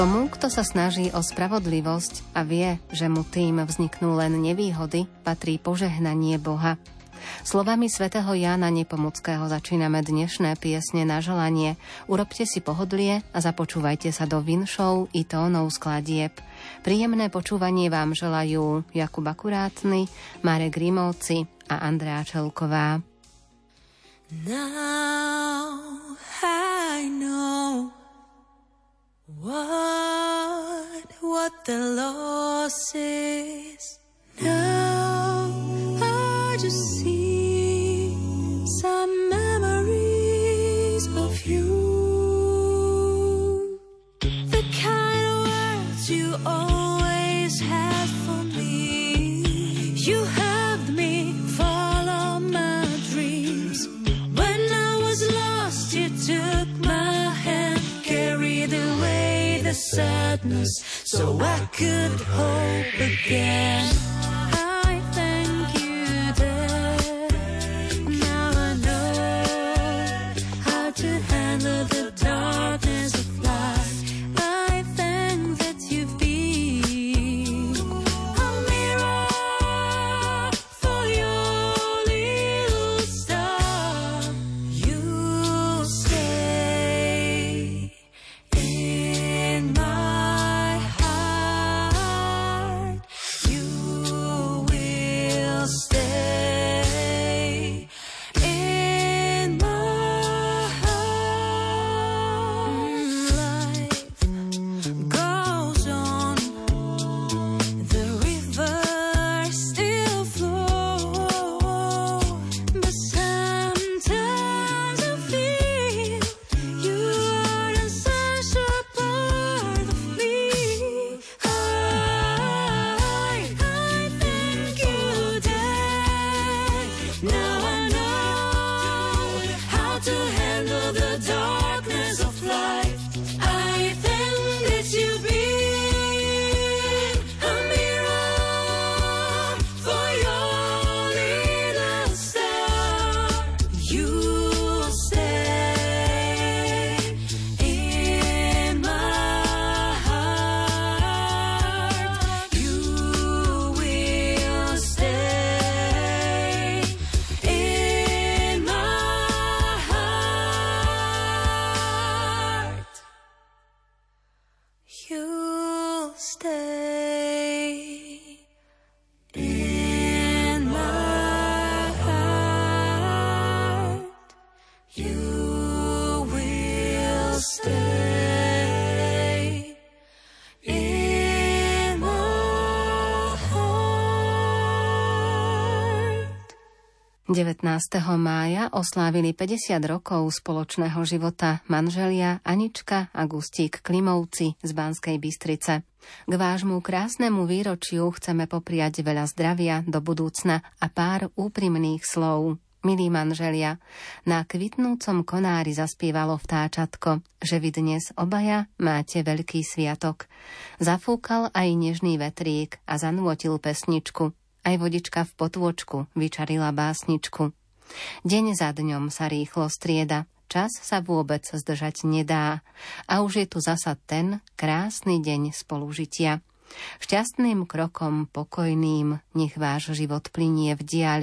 Tomu, kto sa snaží o spravodlivosť a vie, že mu tým vzniknú len nevýhody, patrí požehnanie Boha. Slovami svätého Jána Nepomuckého začíname dnešné piesne na želanie. Urobte si pohodlie a započúvajte sa do vinšov i tónov skladieb. Príjemné počúvanie vám želajú Jakub Akurátny, Marek Rimovci a Andrea Čelková. Now I know what what the loss is. Now I just see some sadness so I could hope again. Mája oslávili 50 rokov spoločného života manželia Anička a Gustík Klimovci z Banskej Bystrice. K vášmu krásnemu výročiu chceme popriať veľa zdravia do budúcna a pár úprimných slov. Milí manželia, na kvitnúcom konári zaspievalo vtáčatko, že vy dnes obaja máte veľký sviatok. Zafúkal aj nežný vetrík a zanúotil pesničku, aj vodička v potôčku vyčarila básničku. Deň za dňom sa rýchlo strieda, čas sa vôbec zdržať nedá a už je tu zasa ten krásny deň spolužitia. Šťastným krokom, pokojným, nech váš život plinie v diaľ,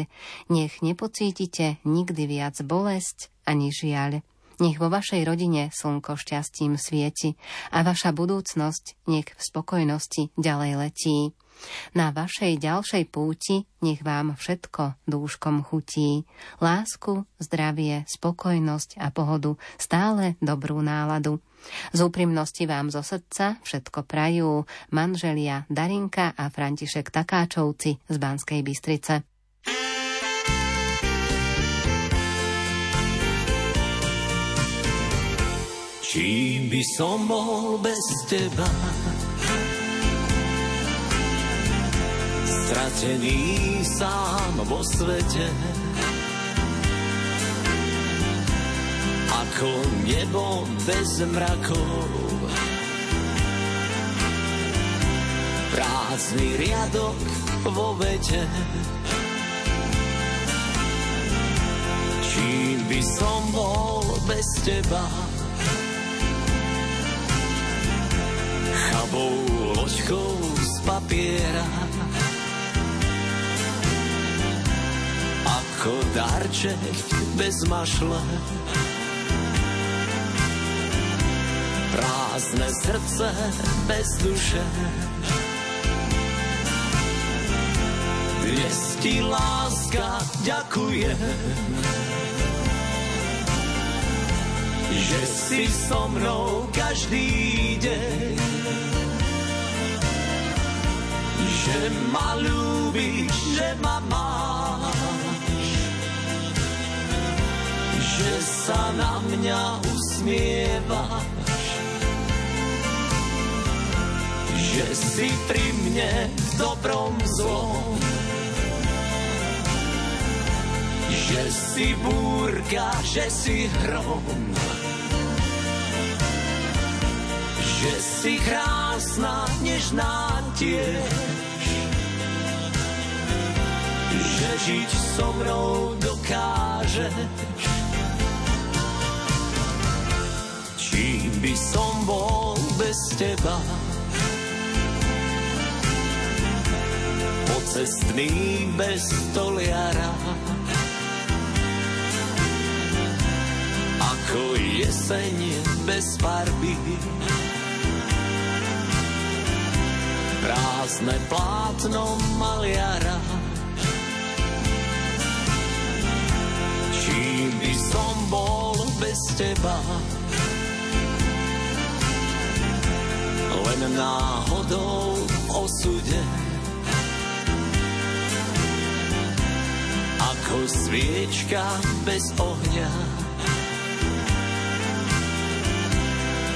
nech nepocítite nikdy viac bolesť ani žiaľ. Nech vo vašej rodine slnko šťastím svieti a vaša budúcnosť nech v spokojnosti ďalej letí. Na vašej ďalšej púti nech vám všetko dúškom chutí. Lásku, zdravie, spokojnosť a pohodu, stále dobrú náladu. Z úprimnosti vám zo srdca všetko prajú manželia Darinka a František Takáčovci z Banskej Bystrice. Čím by som bol bez teba? Stratený sám vo svete. Ako nebo bez mrakov, prázdny riadok vo vete. Čím by som bol bez teba? slabou loďkou z papiera. Ako darček bez mašle. Prázdne srdce bez duše. Dnes ti láska ďakujem že si so mnou každý deň. Že ma ľúbiš, že ma máš, sa na mňa usmievaš, že si pri mne v dobrom zlom. Že si búrka, že si hrom že si krásna, nežná tiež. Že žiť so mnou dokážeš. Čím by som bol bez teba? Pocestný bez toliara. Ako jeseň bez farby prázdne plátno maliara. Čím by som bol bez teba? Len náhodou osude. Ako sviečka bez ohňa.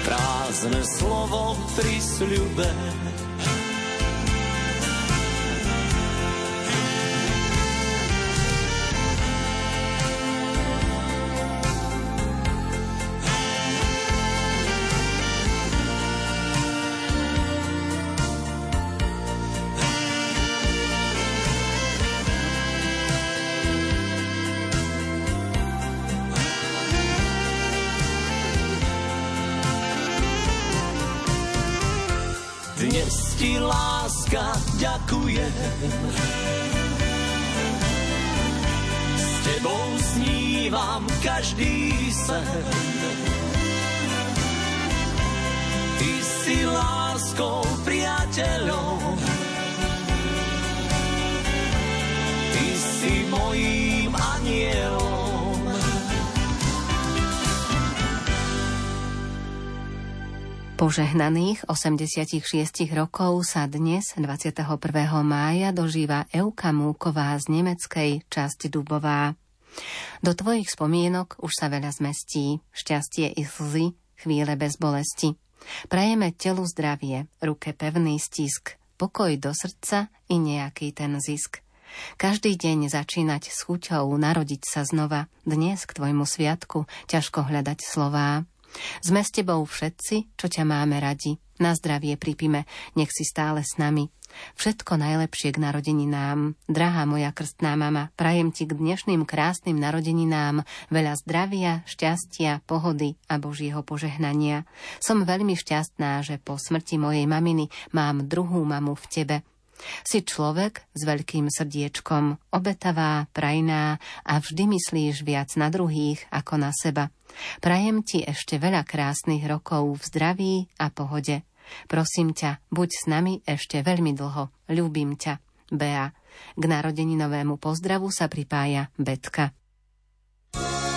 Prázdne slovo pri sľube. Požehnaných 86 rokov sa dnes 21. mája dožíva Euka Múková z nemeckej časti Dubová. Do tvojich spomienok už sa veľa zmestí, šťastie i slzy, chvíle bez bolesti. Prajeme telu zdravie, ruke pevný stisk, pokoj do srdca i nejaký ten zisk. Každý deň začínať s chuťou, narodiť sa znova, dnes k tvojmu sviatku ťažko hľadať slová. Sme s tebou všetci, čo ťa máme radi. Na zdravie pripime, nech si stále s nami. Všetko najlepšie k narodeninám. Drahá moja krstná mama, prajem ti k dnešným krásnym narodeninám veľa zdravia, šťastia, pohody a Božieho požehnania. Som veľmi šťastná, že po smrti mojej maminy mám druhú mamu v tebe. Si človek s veľkým srdiečkom, obetavá, prajná a vždy myslíš viac na druhých ako na seba. Prajem ti ešte veľa krásnych rokov v zdraví a pohode. Prosím ťa, buď s nami ešte veľmi dlho. Ľúbim ťa. Bea. K narodeninovému pozdravu sa pripája Betka. Včera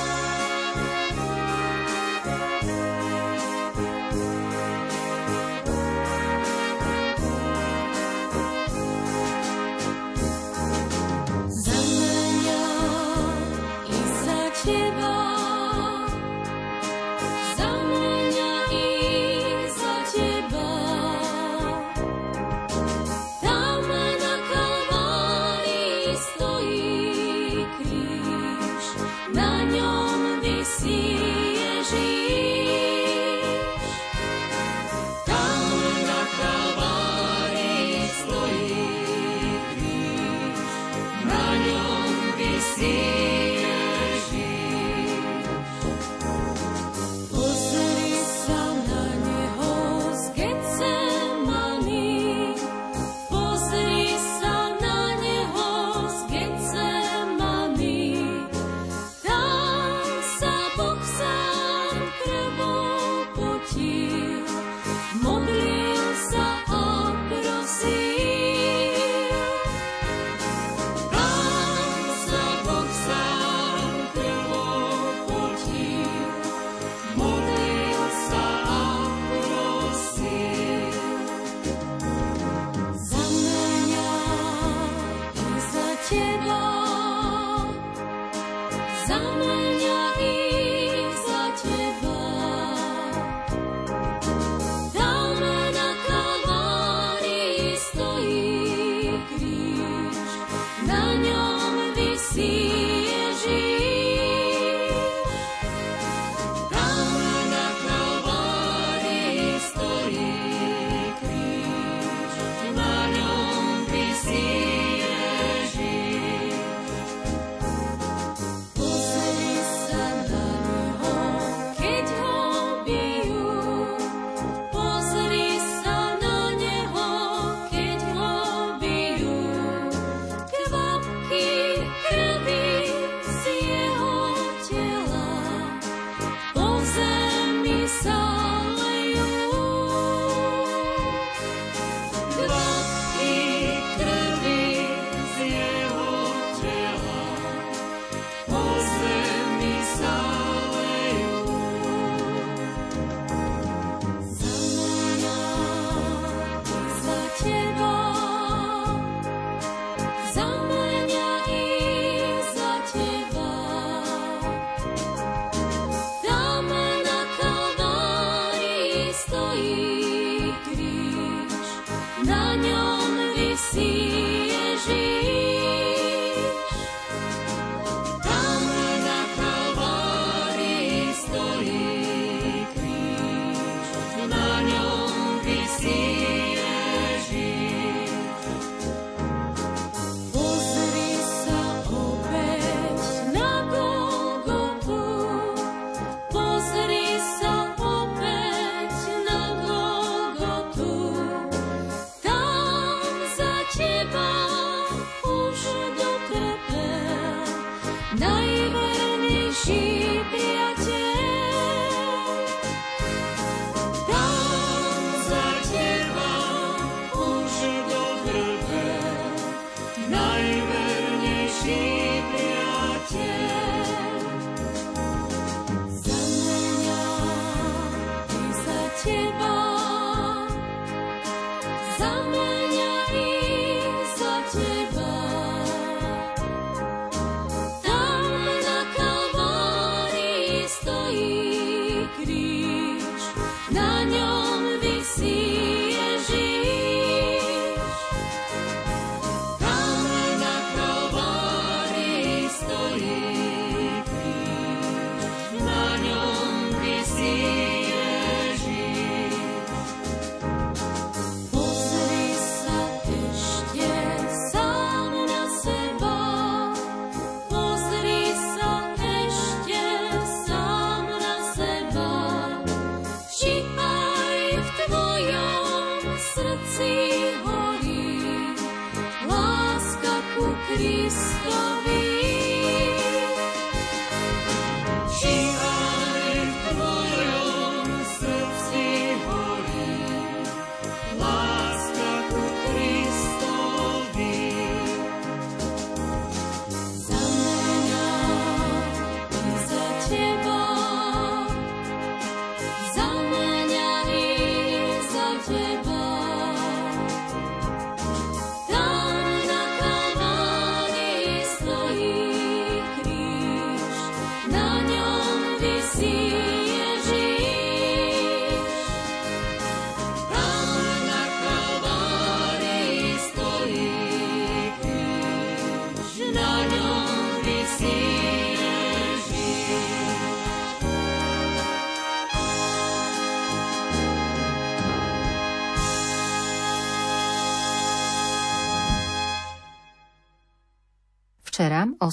You.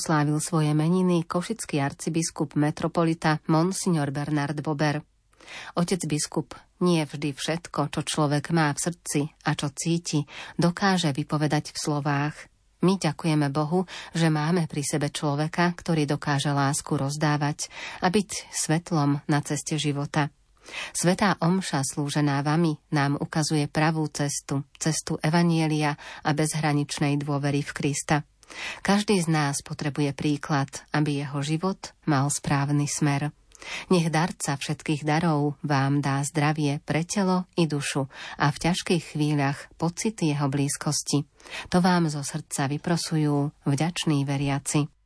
Oslávil svoje meniny košický arcibiskup metropolita Monsignor Bernard Bober. Otec biskup nie vždy všetko, čo človek má v srdci a čo cíti, dokáže vypovedať v slovách. My ďakujeme Bohu, že máme pri sebe človeka, ktorý dokáže lásku rozdávať a byť svetlom na ceste života. Svetá omša slúžená vami nám ukazuje pravú cestu, cestu Evanielia a bezhraničnej dôvery v Krista. Každý z nás potrebuje príklad, aby jeho život mal správny smer. Nech darca všetkých darov vám dá zdravie pre telo i dušu a v ťažkých chvíľach pocit jeho blízkosti. To vám zo srdca vyprosujú vďační veriaci.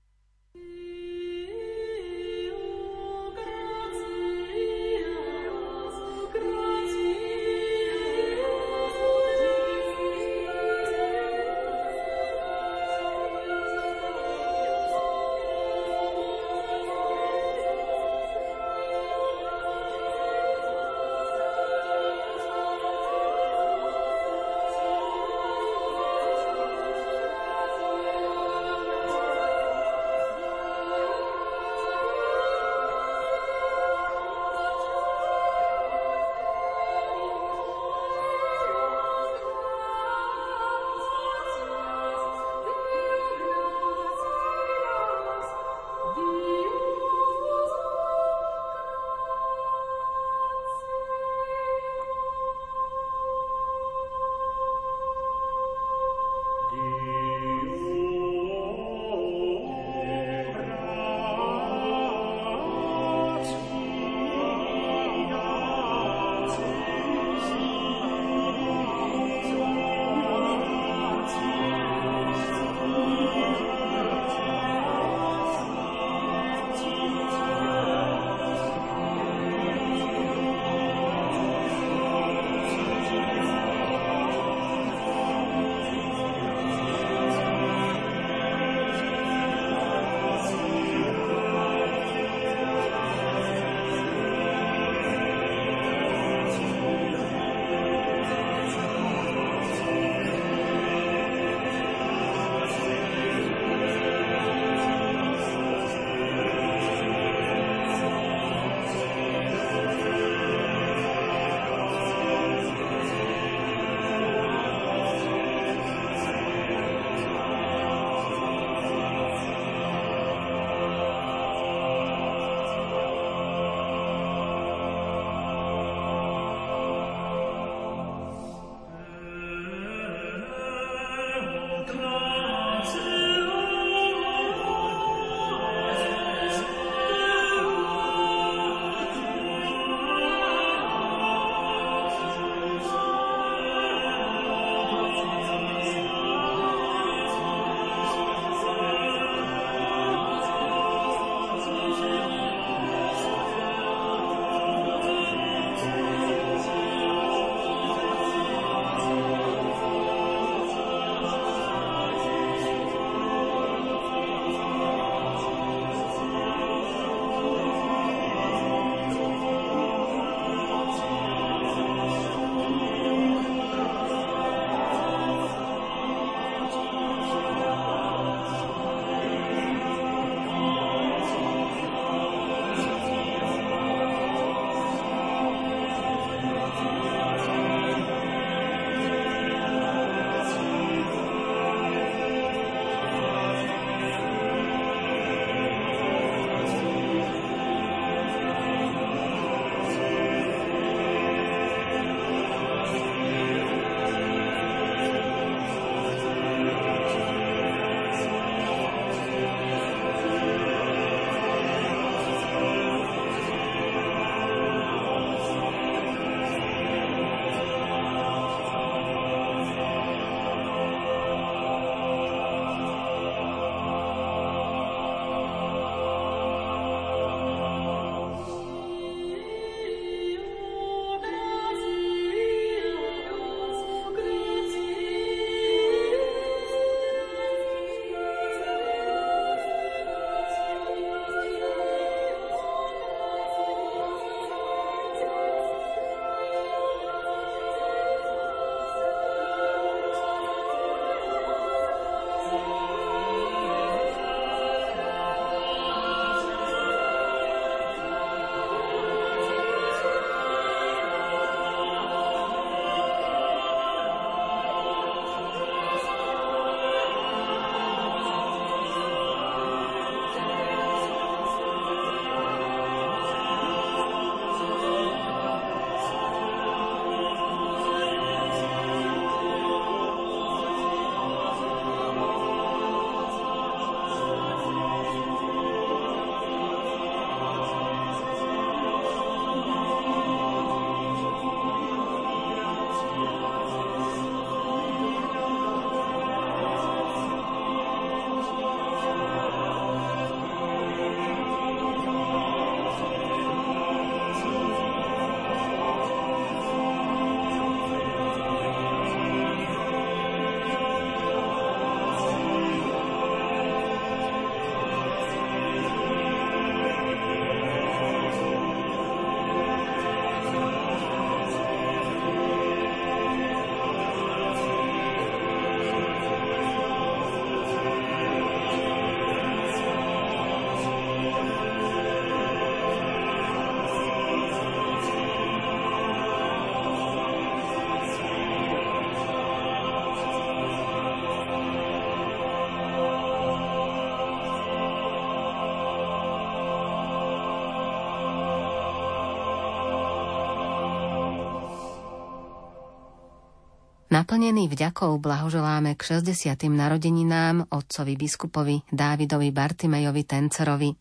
Naplnený vďakou blahoželáme k 60. narodeninám otcovi biskupovi Dávidovi Bartimejovi Tencerovi.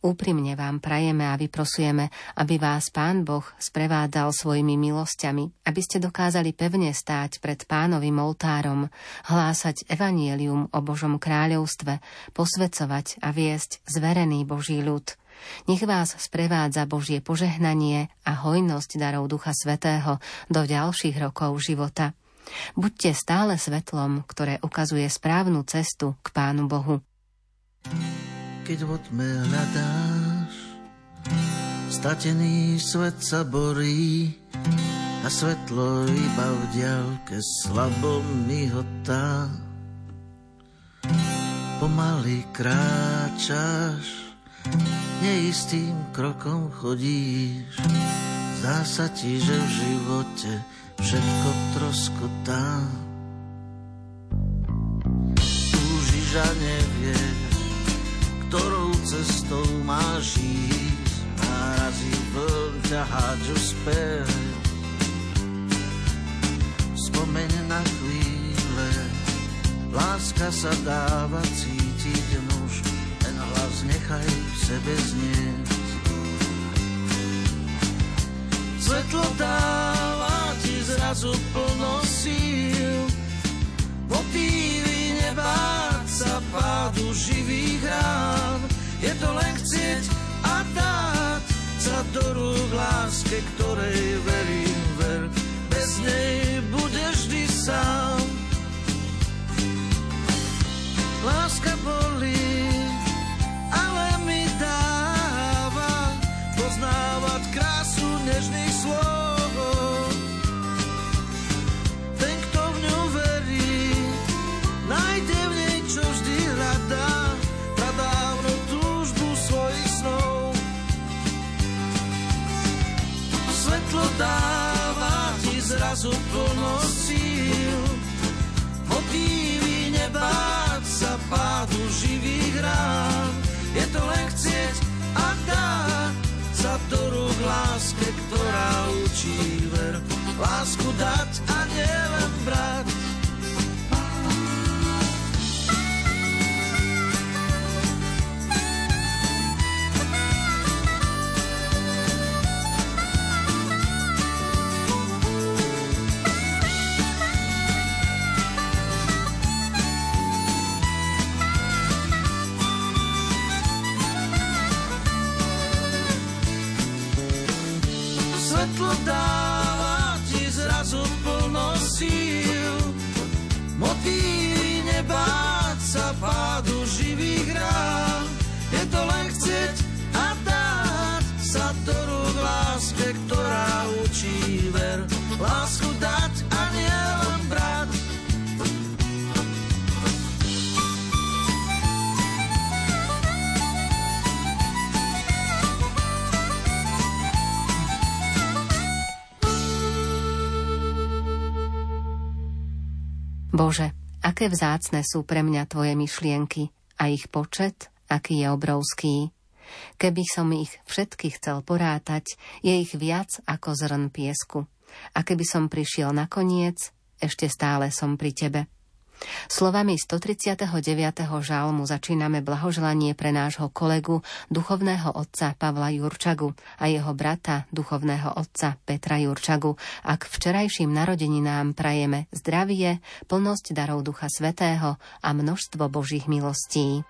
Úprimne vám prajeme a vyprosujeme, aby vás Pán Boh sprevádzal svojimi milosťami, aby ste dokázali pevne stáť pred pánovým oltárom, hlásať evanielium o Božom kráľovstve, posvecovať a viesť zverený Boží ľud – nech vás sprevádza Božie požehnanie a hojnosť darov Ducha Svetého do ďalších rokov života. Buďte stále svetlom, ktoré ukazuje správnu cestu k Pánu Bohu. Keď v tme hľadáš, statený svet sa borí a svetlo iba v diaľke slabo mihotá. Pomaly kráčaš, neistým krokom chodíš, zdá sa ti, že v živote všetko troskotá. Túžiš a nevieš, ktorou cestou máš ísť, nárazí vln ťa hádžu späť. Spomeň na chvíle, láska sa dáva cítiť nuž, ten hlas nechaj v sebe znieť. Svetlo dáva zrazu plno síl, motívy nebáť sa pádu živých rán. Je to len chcieť a dať sa do rúk láske, ktorej verím, ver. Bez nej budeš vždy sám. Láska bolí, nebáť sa pádu živých rán. Je to len chcieť a dať sa do rúk láske, ktorá učí ver. Lásku dať a nielen brať. Notre-Dame. Bože, aké vzácne sú pre mňa Tvoje myšlienky a ich počet, aký je obrovský. Keby som ich všetky chcel porátať, je ich viac ako zrn piesku. A keby som prišiel na koniec, ešte stále som pri Tebe. Slovami 139. žalmu začíname blahoželanie pre nášho kolegu, duchovného otca Pavla Jurčagu a jeho brata, duchovného otca Petra Jurčagu a včerajším narodeninám prajeme zdravie, plnosť darov Ducha Svetého a množstvo Božích milostí.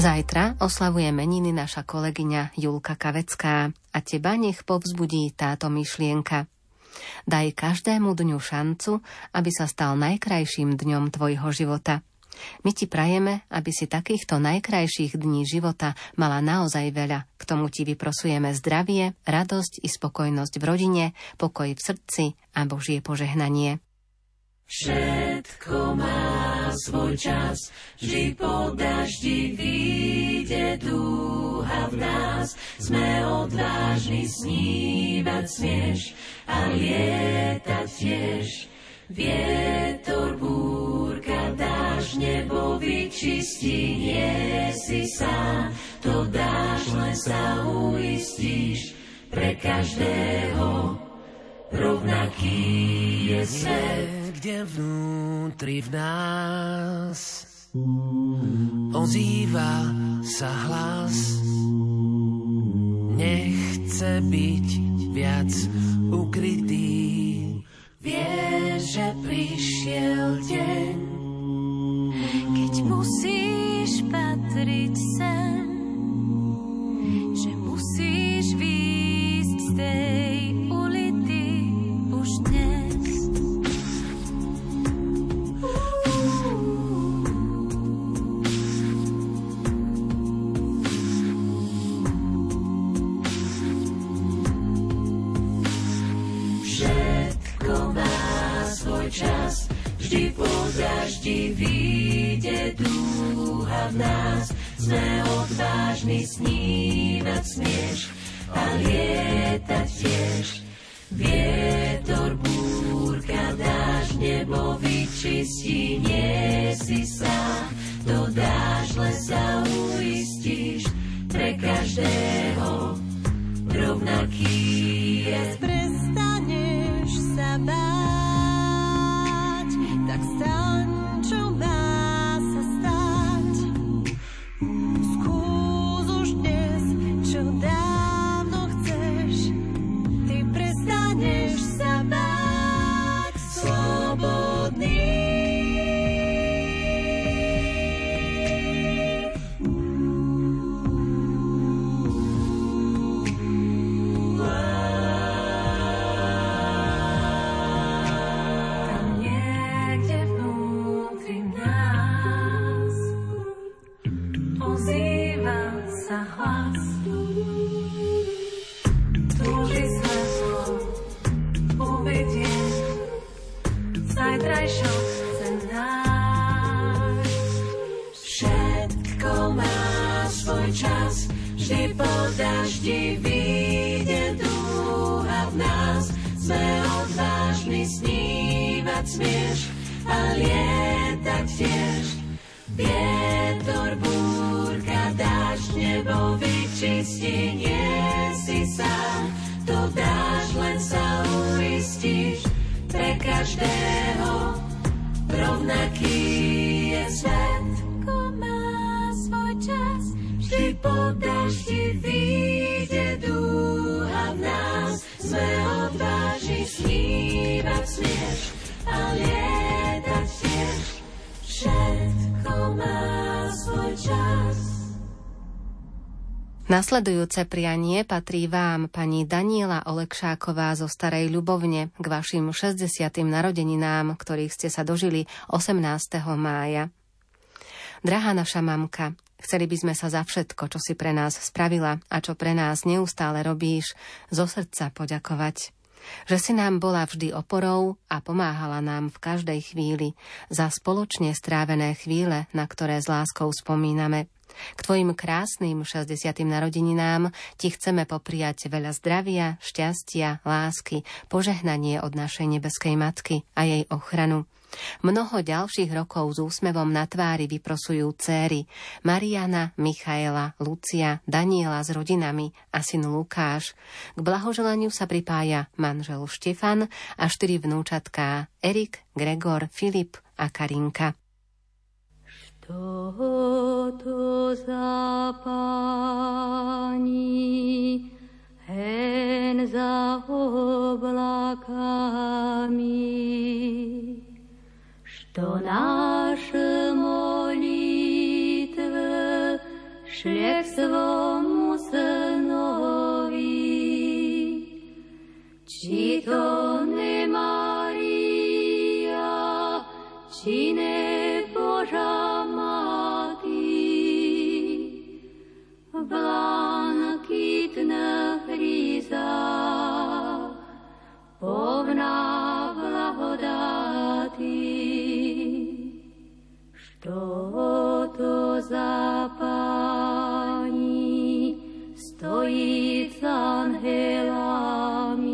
Zajtra oslavuje meniny naša kolegyňa Julka Kavecká a teba nech povzbudí táto myšlienka. Daj každému dňu šancu, aby sa stal najkrajším dňom tvojho života. My ti prajeme, aby si takýchto najkrajších dní života mala naozaj veľa. K tomu ti vyprosujeme zdravie, radosť i spokojnosť v rodine, pokoj v srdci a Božie požehnanie. Všetko má svoj čas, vždy po daždi vyjde dúha v nás. Sme odvážni snívať smieš a lietať tiež. Vietor, búrka, dáš, nebo vyčistí, nie si sám, to dáš, len sa uistíš pre každého rovnaký je svet niekde vnútri v nás ozýva sa hlas. Nechce byť viac ukrytý. Vie, že prišiel deň, keď musíš patriť daždi vyjde dúha v nás, sme odvážni snívať smieš a lietať tiež. Vietor, búrka, dáš, nebo vyčistí, nie si sám, to dáš, len sa uistíš, pre každého rovnaký je. Prestaneš sa báť, tak staň, čo má dešti vyjde dúha v nás. Sme odvážni snívať smieš a lietať tiež. Vietor, búrka, dáš nebo vyčistí, nie si sám. To dáš, len sa uistíš pre každého rovnaký. Nasledujúce prianie patrí vám, pani Daniela Olekšáková zo Starej Ľubovne, k vašim 60. narodeninám, ktorých ste sa dožili 18. mája. Drahá naša mamka, chceli by sme sa za všetko, čo si pre nás spravila a čo pre nás neustále robíš, zo srdca poďakovať. Že si nám bola vždy oporou a pomáhala nám v každej chvíli za spoločne strávené chvíle, na ktoré s láskou spomíname – k tvojim krásnym 60. narodeninám ti chceme popriať veľa zdravia, šťastia, lásky, požehnanie od našej nebeskej matky a jej ochranu. Mnoho ďalších rokov s úsmevom na tvári vyprosujú céry Mariana, Michaela, Lucia, Daniela s rodinami a syn Lukáš. K blahoželaniu sa pripája manžel Štefan a štyri vnúčatká Erik, Gregor, Filip a Karinka toto za pani, ne Maria, či. Blankitných rízach, povná blahodati. Što to za pani stojí s angelami?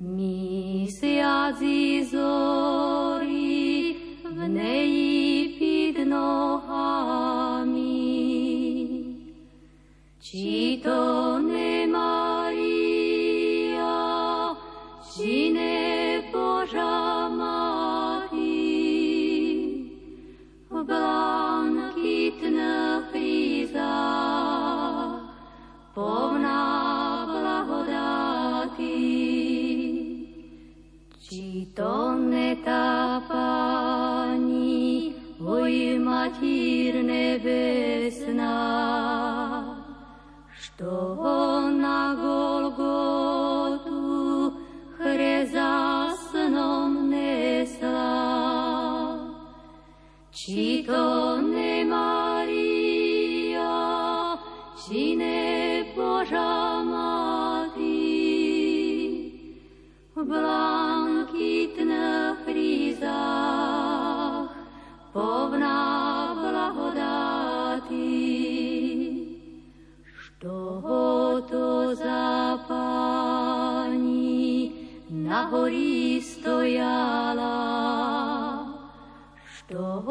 Misiaci zori v neji pід nohami. Či to ne Maria, či ne Boža Mati, v blankitných rízach, povná blahodati. Či to ne tá što na Golgotu chreza snom hori stojala, što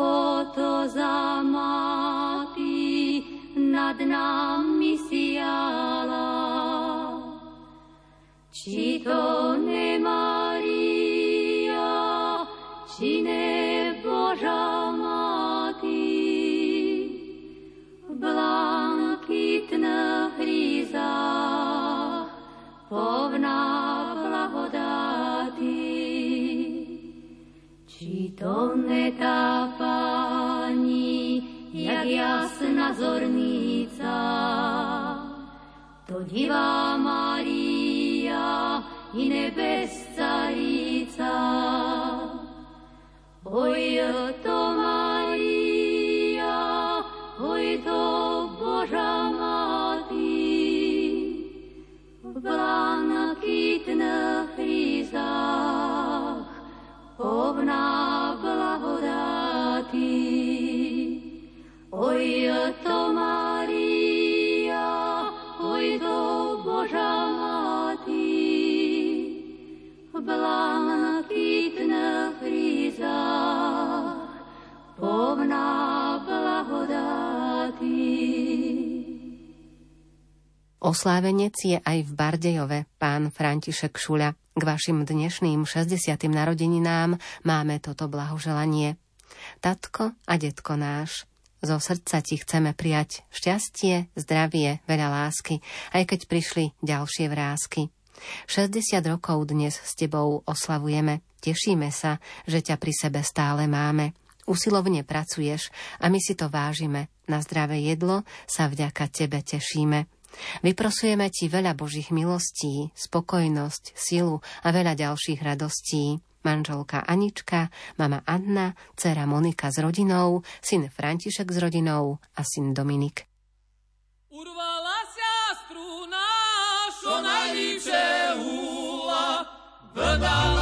to za mati nad nami sijala. Či to ne Maria, či ne Boža Mati, v blankitných rízach, povná blahodati. Či to ne tá pani, jak jasná zornica, to divá Maria i nebescarica. Oj, to Maria, oj, to Boža Mati, v blankitných rízach, povná blahodati. Oj, to Maria, oj, to Boža Mati, v blankitných rízach, povná blahodati. Oslávenec je aj v Bardejove, pán František Šuľa. K vašim dnešným 60. narodeninám máme toto blahoželanie. Tatko a detko náš, zo srdca ti chceme prijať šťastie, zdravie, veľa lásky, aj keď prišli ďalšie vrázky. 60 rokov dnes s tebou oslavujeme, tešíme sa, že ťa pri sebe stále máme. Usilovne pracuješ a my si to vážime. Na zdravé jedlo sa vďaka tebe tešíme. Vyprosujeme ti veľa Božích milostí, spokojnosť, silu a veľa ďalších radostí. Manželka Anička, mama Anna, dcera Monika s rodinou, syn František s rodinou a syn Dominik. Urvala sa struna, čo najlípšie húla, vydala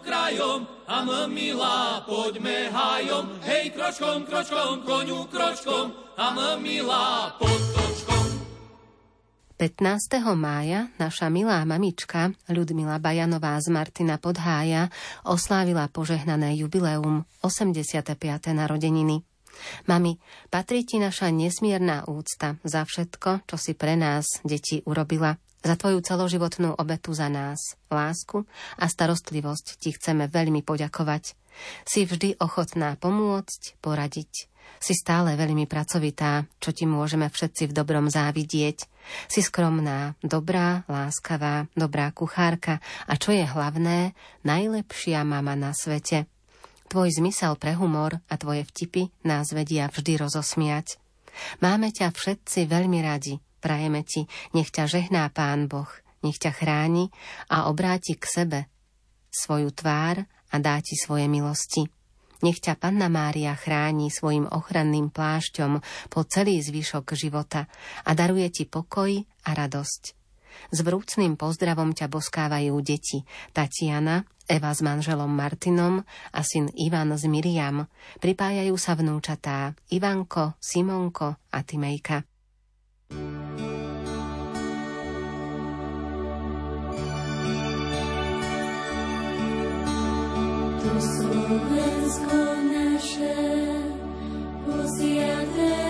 krajom, a m milá, poďme hajom, hej, kročkom, kročkom, koniu, kročkom, a m milá, potočkom. 15. mája naša milá mamička Ľudmila Bajanová z Martina Podhája oslávila požehnané jubileum 85. narodeniny. Mami, patrí ti naša nesmierna úcta za všetko, čo si pre nás, deti, urobila. Za tvoju celoživotnú obetu za nás, lásku a starostlivosť ti chceme veľmi poďakovať. Si vždy ochotná pomôcť, poradiť. Si stále veľmi pracovitá, čo ti môžeme všetci v dobrom závidieť. Si skromná, dobrá, láskavá, dobrá kuchárka a čo je hlavné, najlepšia mama na svete. Tvoj zmysel pre humor a tvoje vtipy nás vedia vždy rozosmiať. Máme ťa všetci veľmi radi, prajeme ti, nech ťa žehná Pán Boh, nech ťa chráni a obráti k sebe svoju tvár a dá ti svoje milosti. Nech ťa Panna Mária chráni svojim ochranným plášťom po celý zvyšok života a daruje ti pokoj a radosť. S vrúcným pozdravom ťa boskávajú deti Tatiana, Eva s manželom Martinom a syn Ivan s Miriam. Pripájajú sa vnúčatá Ivanko, Simonko a Timejka. To Slovensko naše, posiate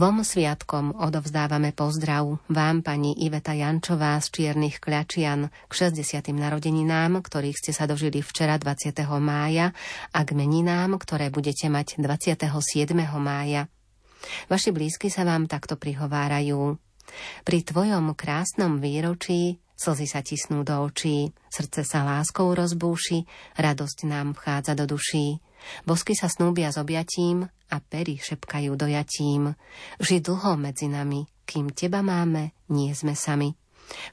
Dvom sviatkom odovzdávame pozdrav vám, pani Iveta Jančová z Čiernych Kľačian, k 60. narodeninám, ktorých ste sa dožili včera 20. mája a k meninám, ktoré budete mať 27. mája. Vaši blízky sa vám takto prihovárajú. Pri tvojom krásnom výročí slzy sa tisnú do očí, srdce sa láskou rozbúši, radosť nám vchádza do duší. Bosky sa snúbia s objatím a pery šepkajú dojatím. Vždy dlho medzi nami, kým teba máme, nie sme sami.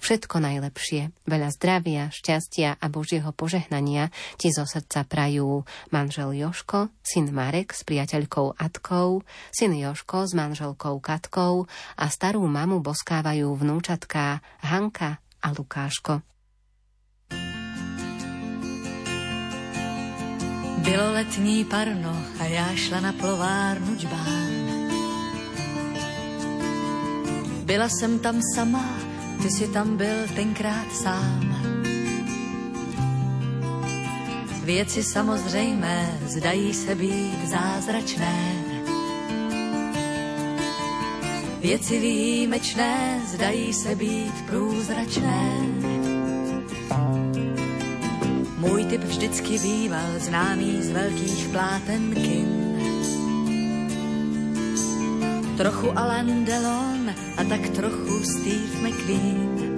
Všetko najlepšie, veľa zdravia, šťastia a Božieho požehnania ti zo srdca prajú manžel Joško, syn Marek s priateľkou Atkou, syn Joško s manželkou Katkou a starú mamu boskávajú vnúčatká Hanka a Lukáško. Bylo letní parno a já šla na plovárnu džbán. Byla jsem tam sama, ty si tam byl tenkrát sám. Věci samozřejmé zdají se být zázračné. Věci výjimečné zdají se být průzračné. Můj typ vždycky býval známý z velkých pláten kin. Trochu Alan Delon a tak trochu Steve McQueen.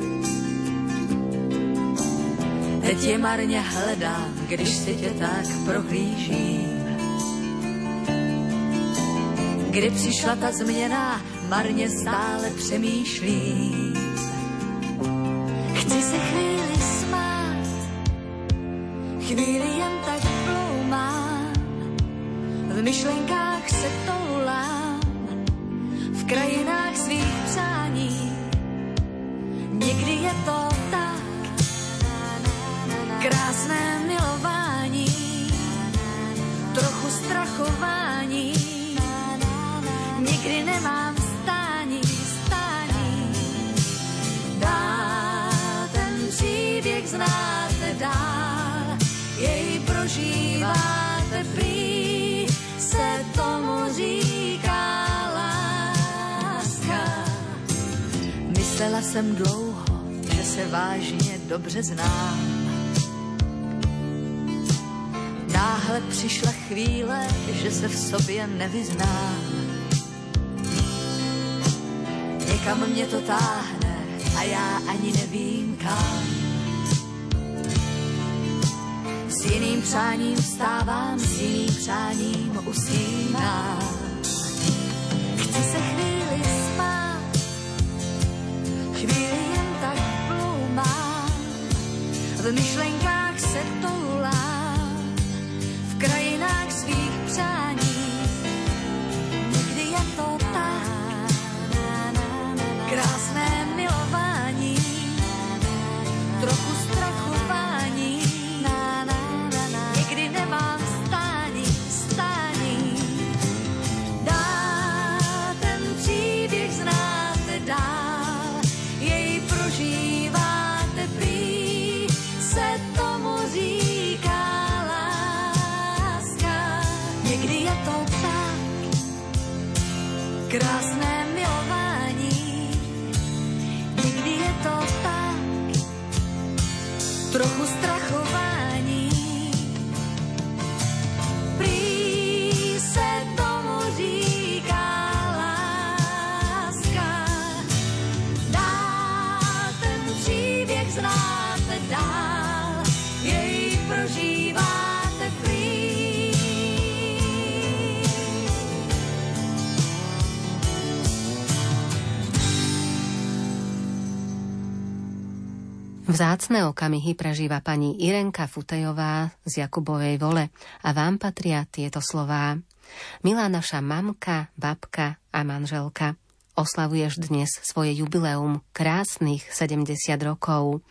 Teď je marně hledám, když si tě tak prohlížím. Kdy přišla ta změna, marně stále přemýšlím. Chci se chvíli chvíli jen tak ploumám, v myšlenkách se toulám, v krajinách svých přání. Někdy je to tak, krásné milování, trochu strachování, nikdy nemám stání, stání. Dál ten příběh znáte dál, jej prožíváte prý, se tomu říká láska. Myslela jsem dlouho, že se vážně dobře znám. Náhle přišla chvíle, že se v sobě nevyznám. Někam mě to táhne a já ani nevím kam. S jiným přáním vstávám, s jiným přáním usínám. Chci se chvíli smát, chvíli jen tak ploumám, v myšlenkách se toulám, Vzácne okamihy prežíva pani Irenka Futejová z Jakubovej vole a vám patria tieto slová. Milá naša mamka, babka a manželka, oslavuješ dnes svoje jubileum krásnych 70 rokov.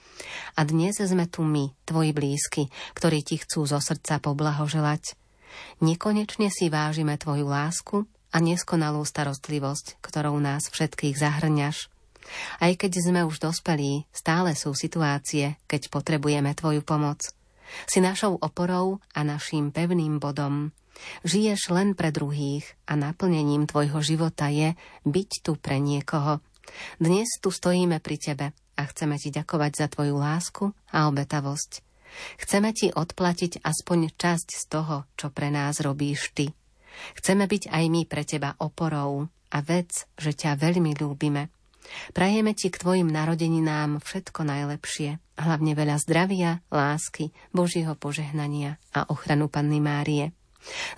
A dnes sme tu my, tvoji blízky, ktorí ti chcú zo srdca poblahoželať. Nekonečne si vážime tvoju lásku a neskonalú starostlivosť, ktorou nás všetkých zahrňaš. Aj keď sme už dospelí, stále sú situácie, keď potrebujeme Tvoju pomoc. Si našou oporou a naším pevným bodom. Žiješ len pre druhých a naplnením tvojho života je byť tu pre niekoho. Dnes tu stojíme pri tebe a chceme ti ďakovať za tvoju lásku a obetavosť. Chceme ti odplatiť aspoň časť z toho, čo pre nás robíš ty. Chceme byť aj my pre teba oporou a vec, že ťa veľmi ľúbime. Prajeme ti k tvojim narodeninám všetko najlepšie, hlavne veľa zdravia, lásky, Božieho požehnania a ochranu Panny Márie.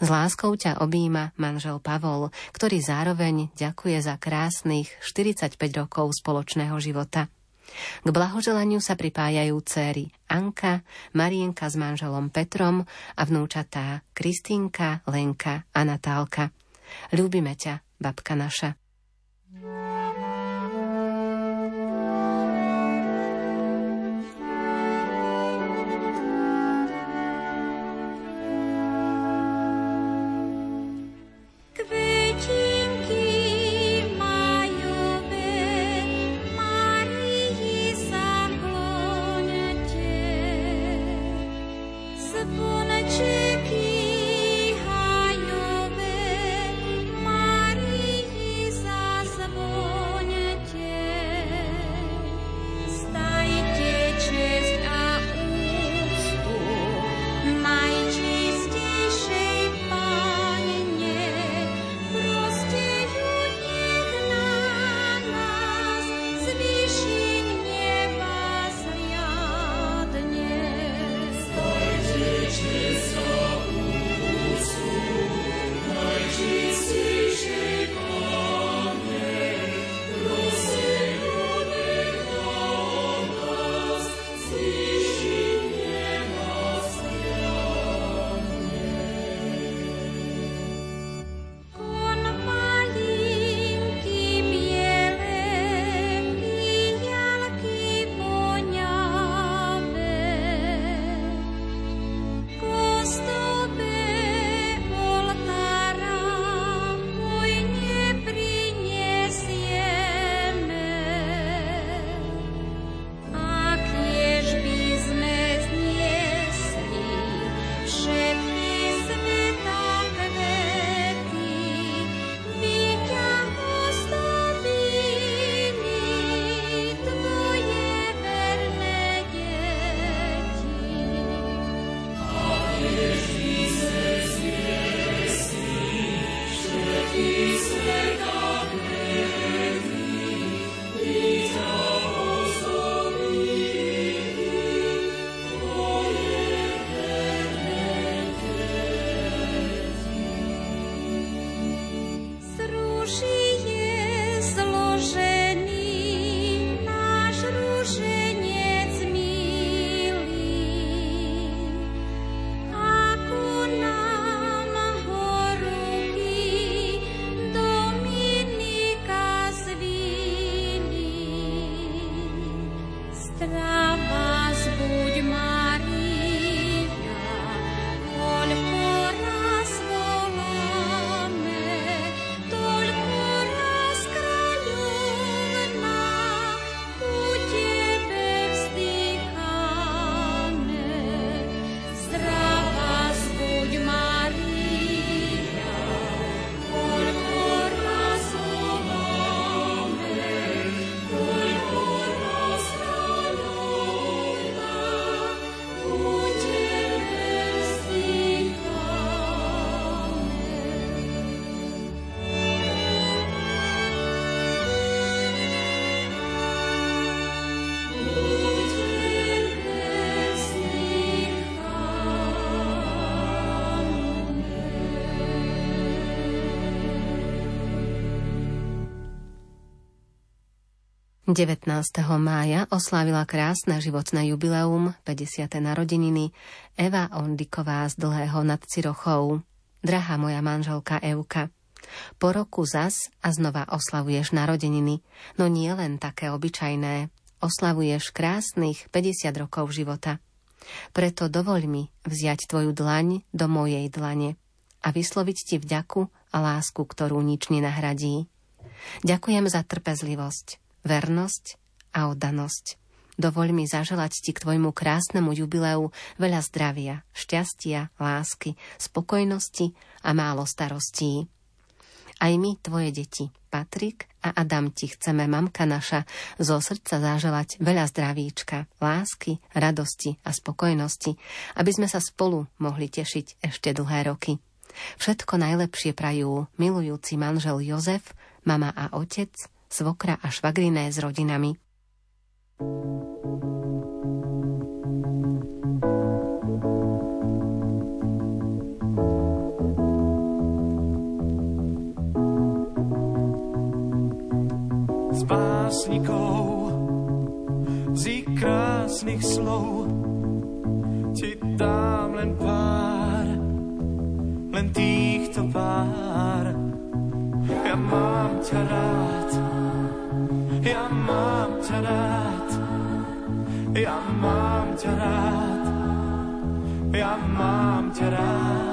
S láskou ťa objíma manžel Pavol, ktorý zároveň ďakuje za krásnych 45 rokov spoločného života. K blahoželaniu sa pripájajú céry Anka, Marienka s manželom Petrom a vnúčatá Kristínka, Lenka a Natálka. Ľúbime ťa, babka naša. ...19. mája oslávila krásne životné jubileum, 50. narodeniny, Eva Ondiková z Dlhého nad Cirochou. Drahá moja manželka Euka, po roku zas a znova oslavuješ narodeniny, no nie len také obyčajné. Oslavuješ krásnych 50 rokov života. Preto dovoľ mi vziať tvoju dlaň do mojej dlane a vysloviť ti vďaku a lásku, ktorú nič nenahradí. Ďakujem za trpezlivosť, vernosť a oddanosť. Dovoľ mi zaželať ti k tvojmu krásnemu jubileu veľa zdravia, šťastia, lásky, spokojnosti a málo starostí. Aj my, tvoje deti, Patrik a Adam ti chceme, mamka naša, zo srdca zaželať veľa zdravíčka, lásky, radosti a spokojnosti, aby sme sa spolu mohli tešiť ešte dlhé roky. Všetko najlepšie prajú milujúci manžel Jozef, mama a otec, svokra a švagriné s rodinami. Z básnikov, z krásnych slov ti dám len pár, len týchto pár. Ja mám ťa rád, ja mám ťa rád, ja mám ťa rád, ja mám ťa rád.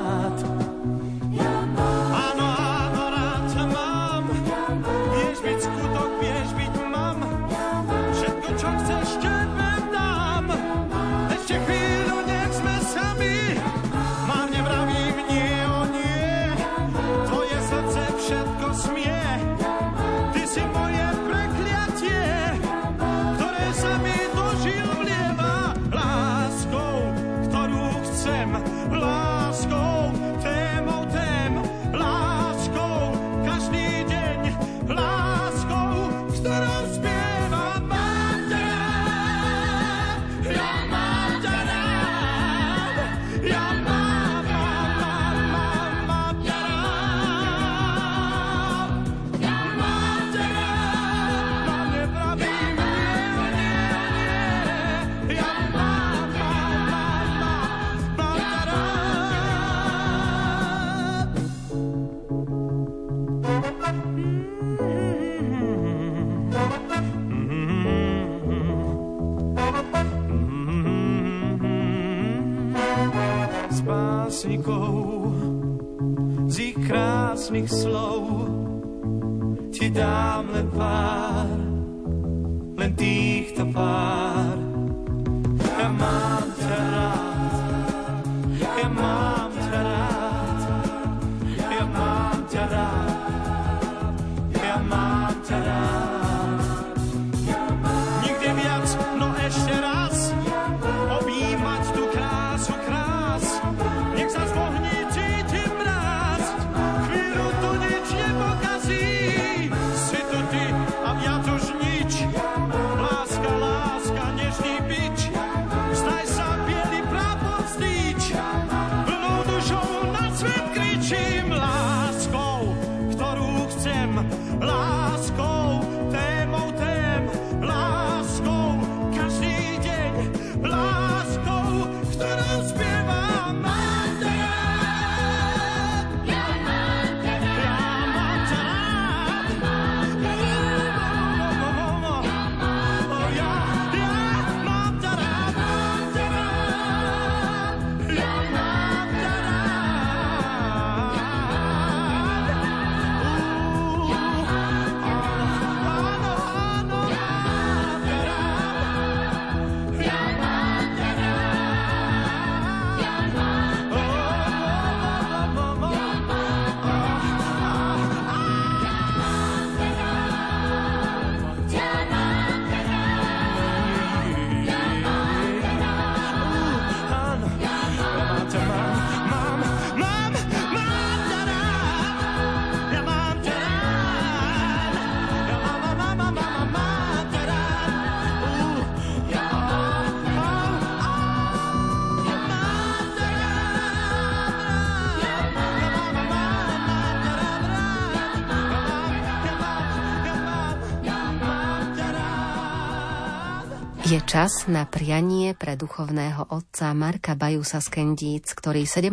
Je čas na prianie pre duchovného otca Marka Bajusa z Kendíc, ktorý 17.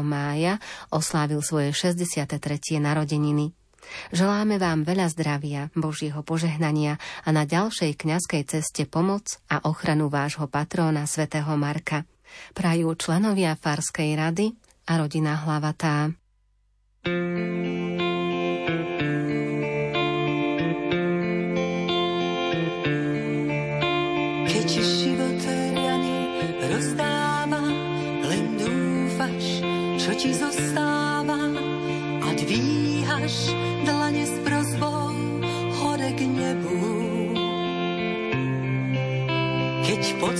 mája oslávil svoje 63. narodeniny. Želáme vám veľa zdravia, Božieho požehnania a na ďalšej kňazskej ceste pomoc a ochranu vášho patróna svätého Marka. Prajú členovia Farskej rady a rodina Hlavatá. Keď Keď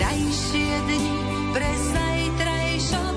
krajšie dni, pre zajtrajšok,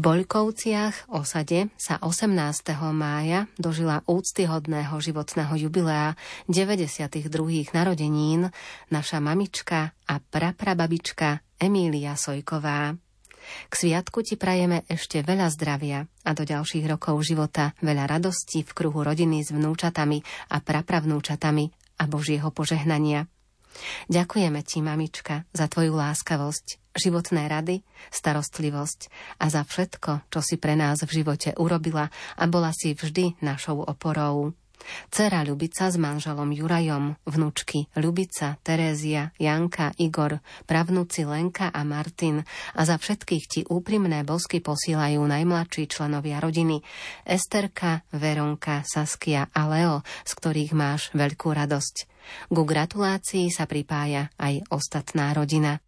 Boľkovciach, osade, sa 18. mája dožila úctyhodného životného jubilea 92. narodenín naša mamička a praprababička Emília Sojková. K sviatku ti prajeme ešte veľa zdravia a do ďalších rokov života veľa radosti v kruhu rodiny s vnúčatami a prapravnúčatami a Božieho požehnania. Ďakujeme ti, mamička, za tvoju láskavosť, životné rady, starostlivosť a za všetko, čo si pre nás v živote urobila a bola si vždy našou oporou. Cera Ľubica s manželom Jurajom, vnúčky Ľubica, Terézia, Janka, Igor, pravnúci Lenka a Martin a za všetkých ti úprimné bosky posílajú najmladší členovia rodiny Esterka, Veronka, Saskia a Leo, z ktorých máš veľkú radosť. Ku gratulácii sa pripája aj ostatná rodina.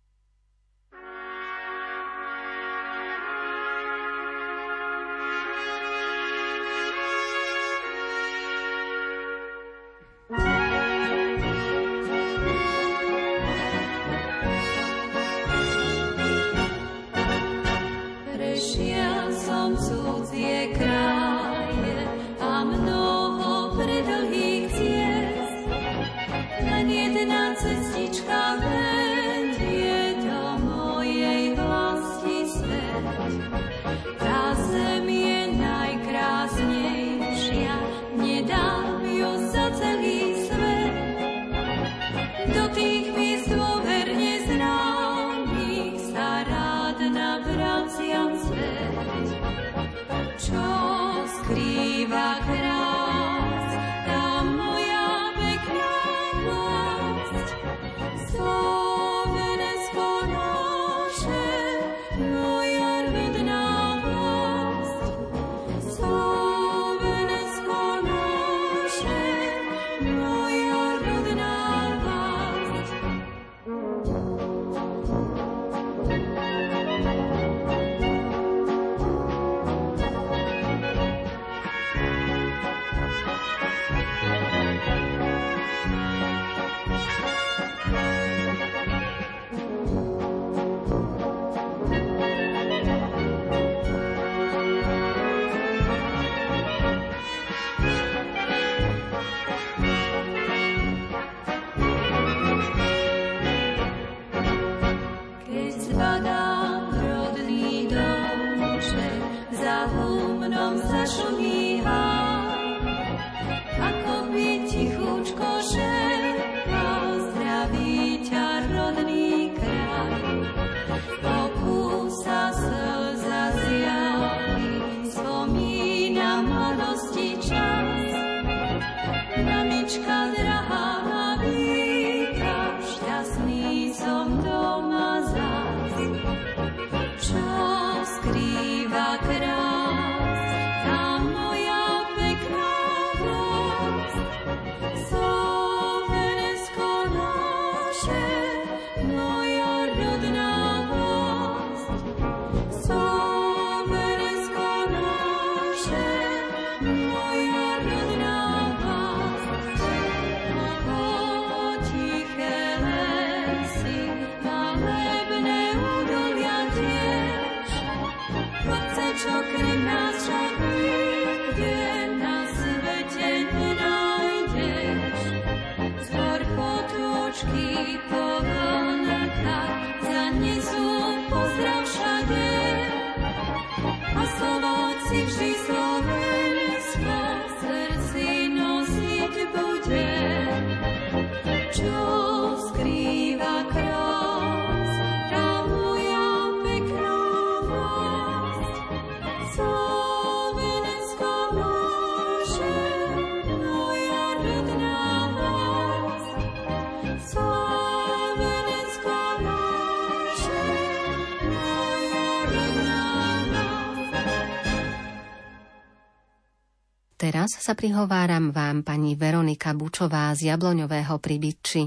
Teraz sa prihováram vám pani Veronika Bučová z Jabloňového pri Bytči.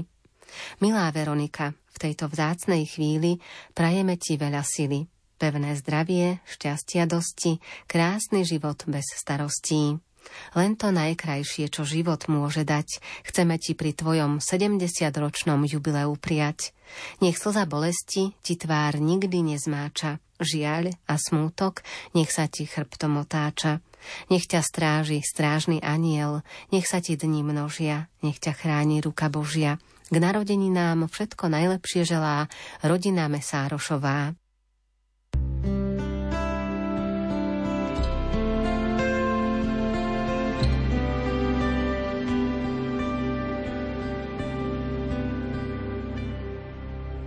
Milá Veronika, v tejto vzácnej chvíli prajeme ti veľa sily, pevné zdravie, šťastia dosti, krásny život bez starostí. Len to najkrajšie, čo život môže dať, chceme ti pri tvojom 70-ročnom jubileu prijať. Nech slza bolesti ti tvár nikdy nezmáča, žiaľ a smútok nech sa ti chrbtom otáča. Nech ťa stráži strážny aniel, nech sa ti dni množia, nech ťa chráni ruka Božia. K narodení nám všetko najlepšie želá rodina Mesárošová.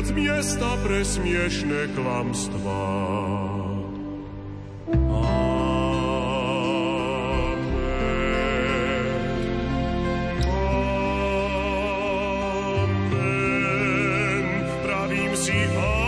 viac miesta pre smiešné klamstvá. V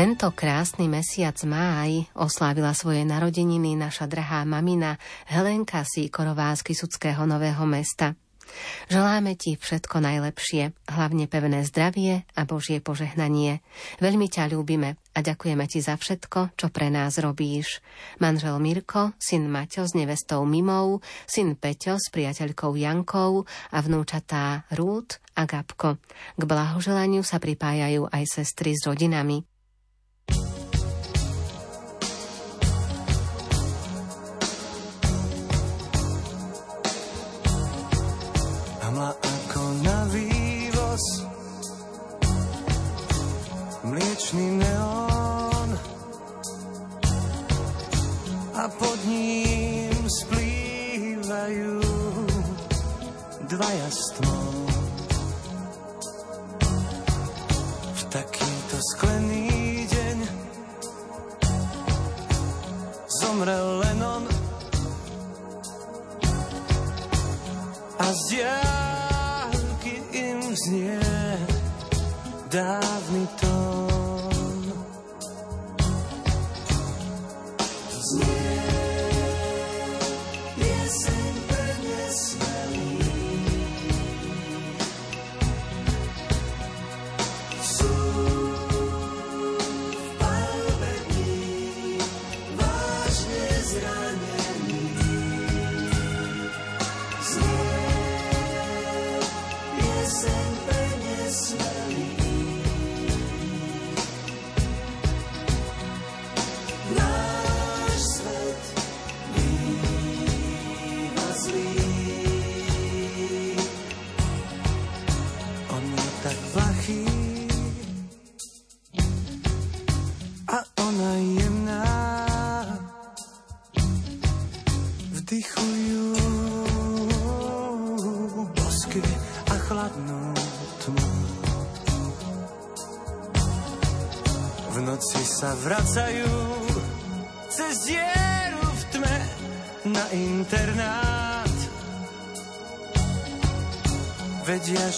tento krásny mesiac máj oslávila svoje narodeniny naša drahá mamina Helenka Síkorová z Kisuckého Nového mesta. Želáme ti všetko najlepšie, hlavne pevné zdravie a Božie požehnanie. Veľmi ťa ľúbime a ďakujeme ti za všetko, čo pre nás robíš. Manžel Mirko, syn Maťo s nevestou Mimou, syn Peťo s priateľkou Jankou a vnúčatá Rút a Gabko. K blahoželaniu sa pripájajú aj sestry s rodinami.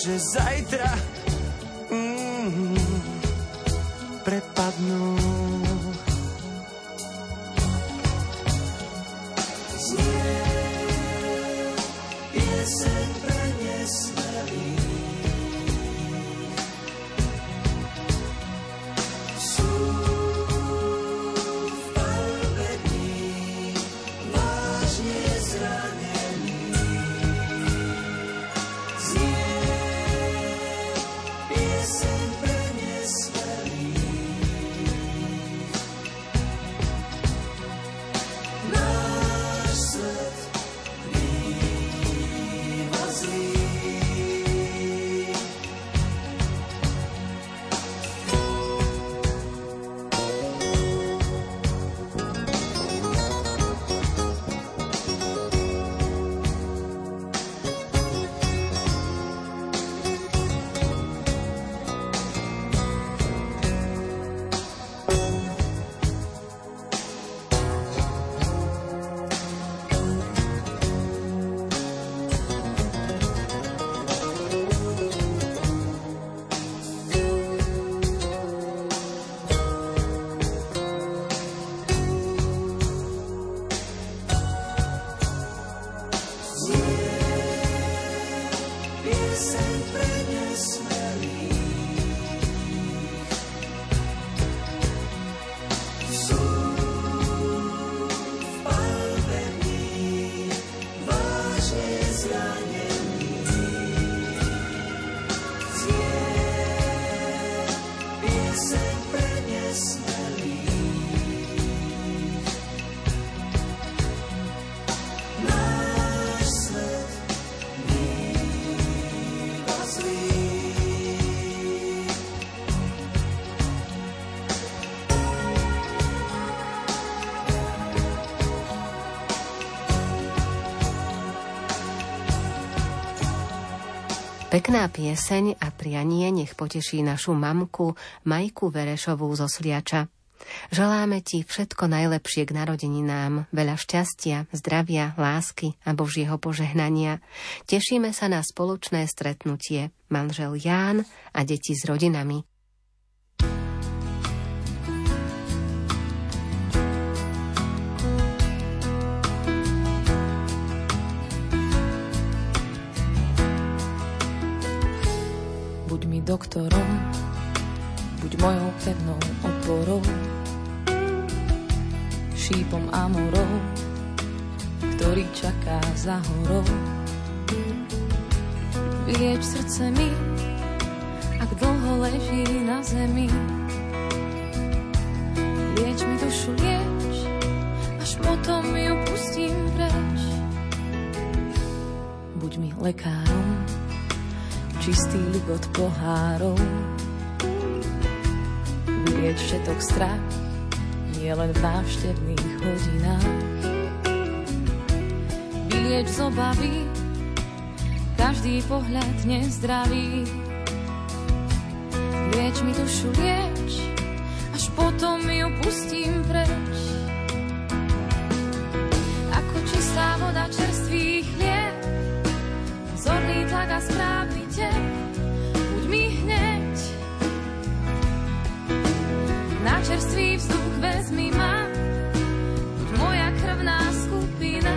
Že zajtra Pekná pieseň a prianie nech poteší našu mamku Majku Verešovú zo Sliača. Želáme ti všetko najlepšie k narodeninám, veľa šťastia, zdravia, lásky a Božieho požehnania. Tešíme sa na spoločné stretnutie manžel Ján a deti s rodinami. Doktorom, buď mojou pevnou oporou, šípom a morou, ktorý čaká za horou. Vylieč srdce mi, ak dlho leží na zemi. Lieč mi dušu, lieč, až potom ju pustím preč. Buď mi lekárom, čistý ligot pohárov. Vylieť všetok strach, nie len v návštevných hodinách. Vylieč z obavy, každý pohľad nezdravý. Lieč mi dušu, lieč, až potom ju pustím preč. Čerstvý vzduch vezmi ma, buď moja krvná skupina,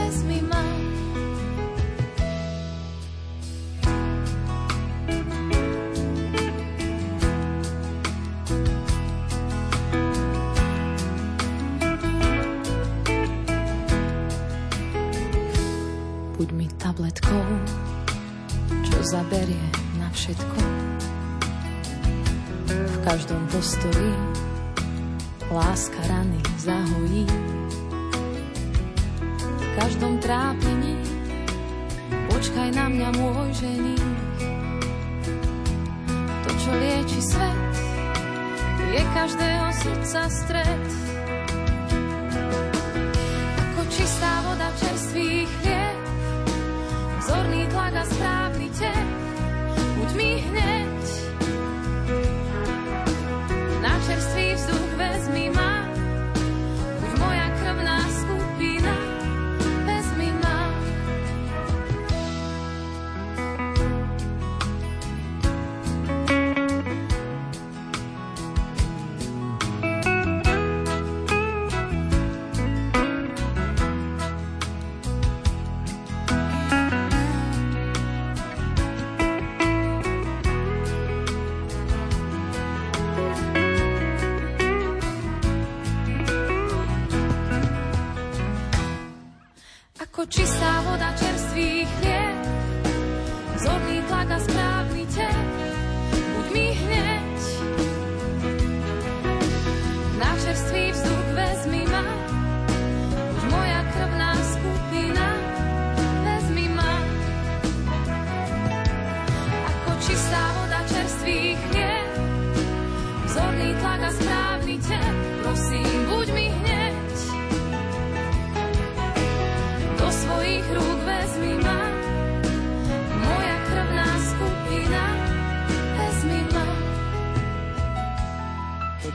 vezmi ma. Buď mi tabletkou, zaberie na všetko. Každom postoji láska rany zahojí. V každom trápení počkaj na mňa môj ženík. To, čo lieči svet, je každého srdca stred. Ako čistá voda čerstvých chlieb, zorný tlak a správny tep, buď mi hneď. miss me, my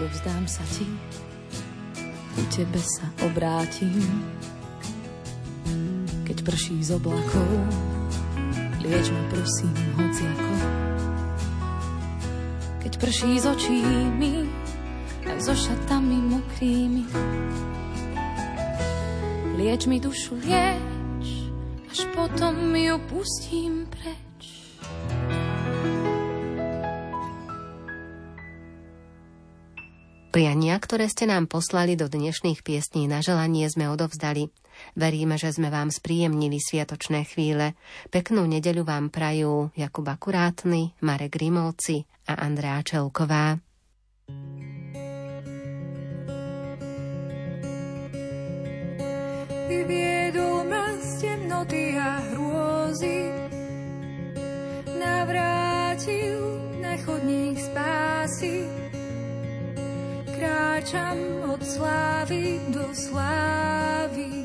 Odovzdám sa ti, ku tebe sa obrátim. Keď prší z oblakov, lieč ma prosím hociako. Keď prší z očí mi, aj so šatami mokrými. Lieč mi dušu, lieč, až potom ju pustím preč. Priania, ktoré ste nám poslali do dnešných piesní na želanie sme odovzdali. Veríme, že sme vám spríjemnili sviatočné chvíle. Peknú nedeľu vám prajú Jakub Akurátny, Marek Grimovci a Andrea Čelková. Vyviedol ma z temnoty a hrôzy, navrátil na chodník spásy. Kráčam od slávy do slávy,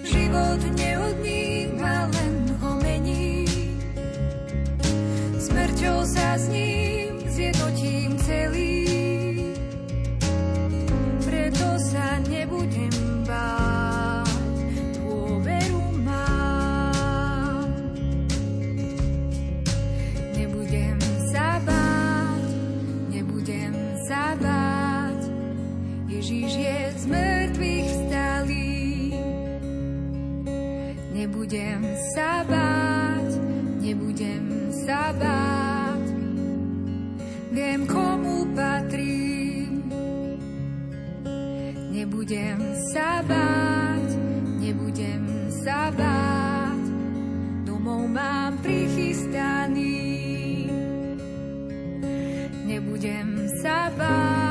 život neodníma, len ho mení. Smrťou sa s ním zjednotím celý, preto sa nebudem Ježíš je z mŕtvych vstalý. Nebudem sa báť, nebudem sa báť, viem komu patrím. Nebudem sa báť, nebudem sa báť, domov mám prichystaný. Nebudem sa báť,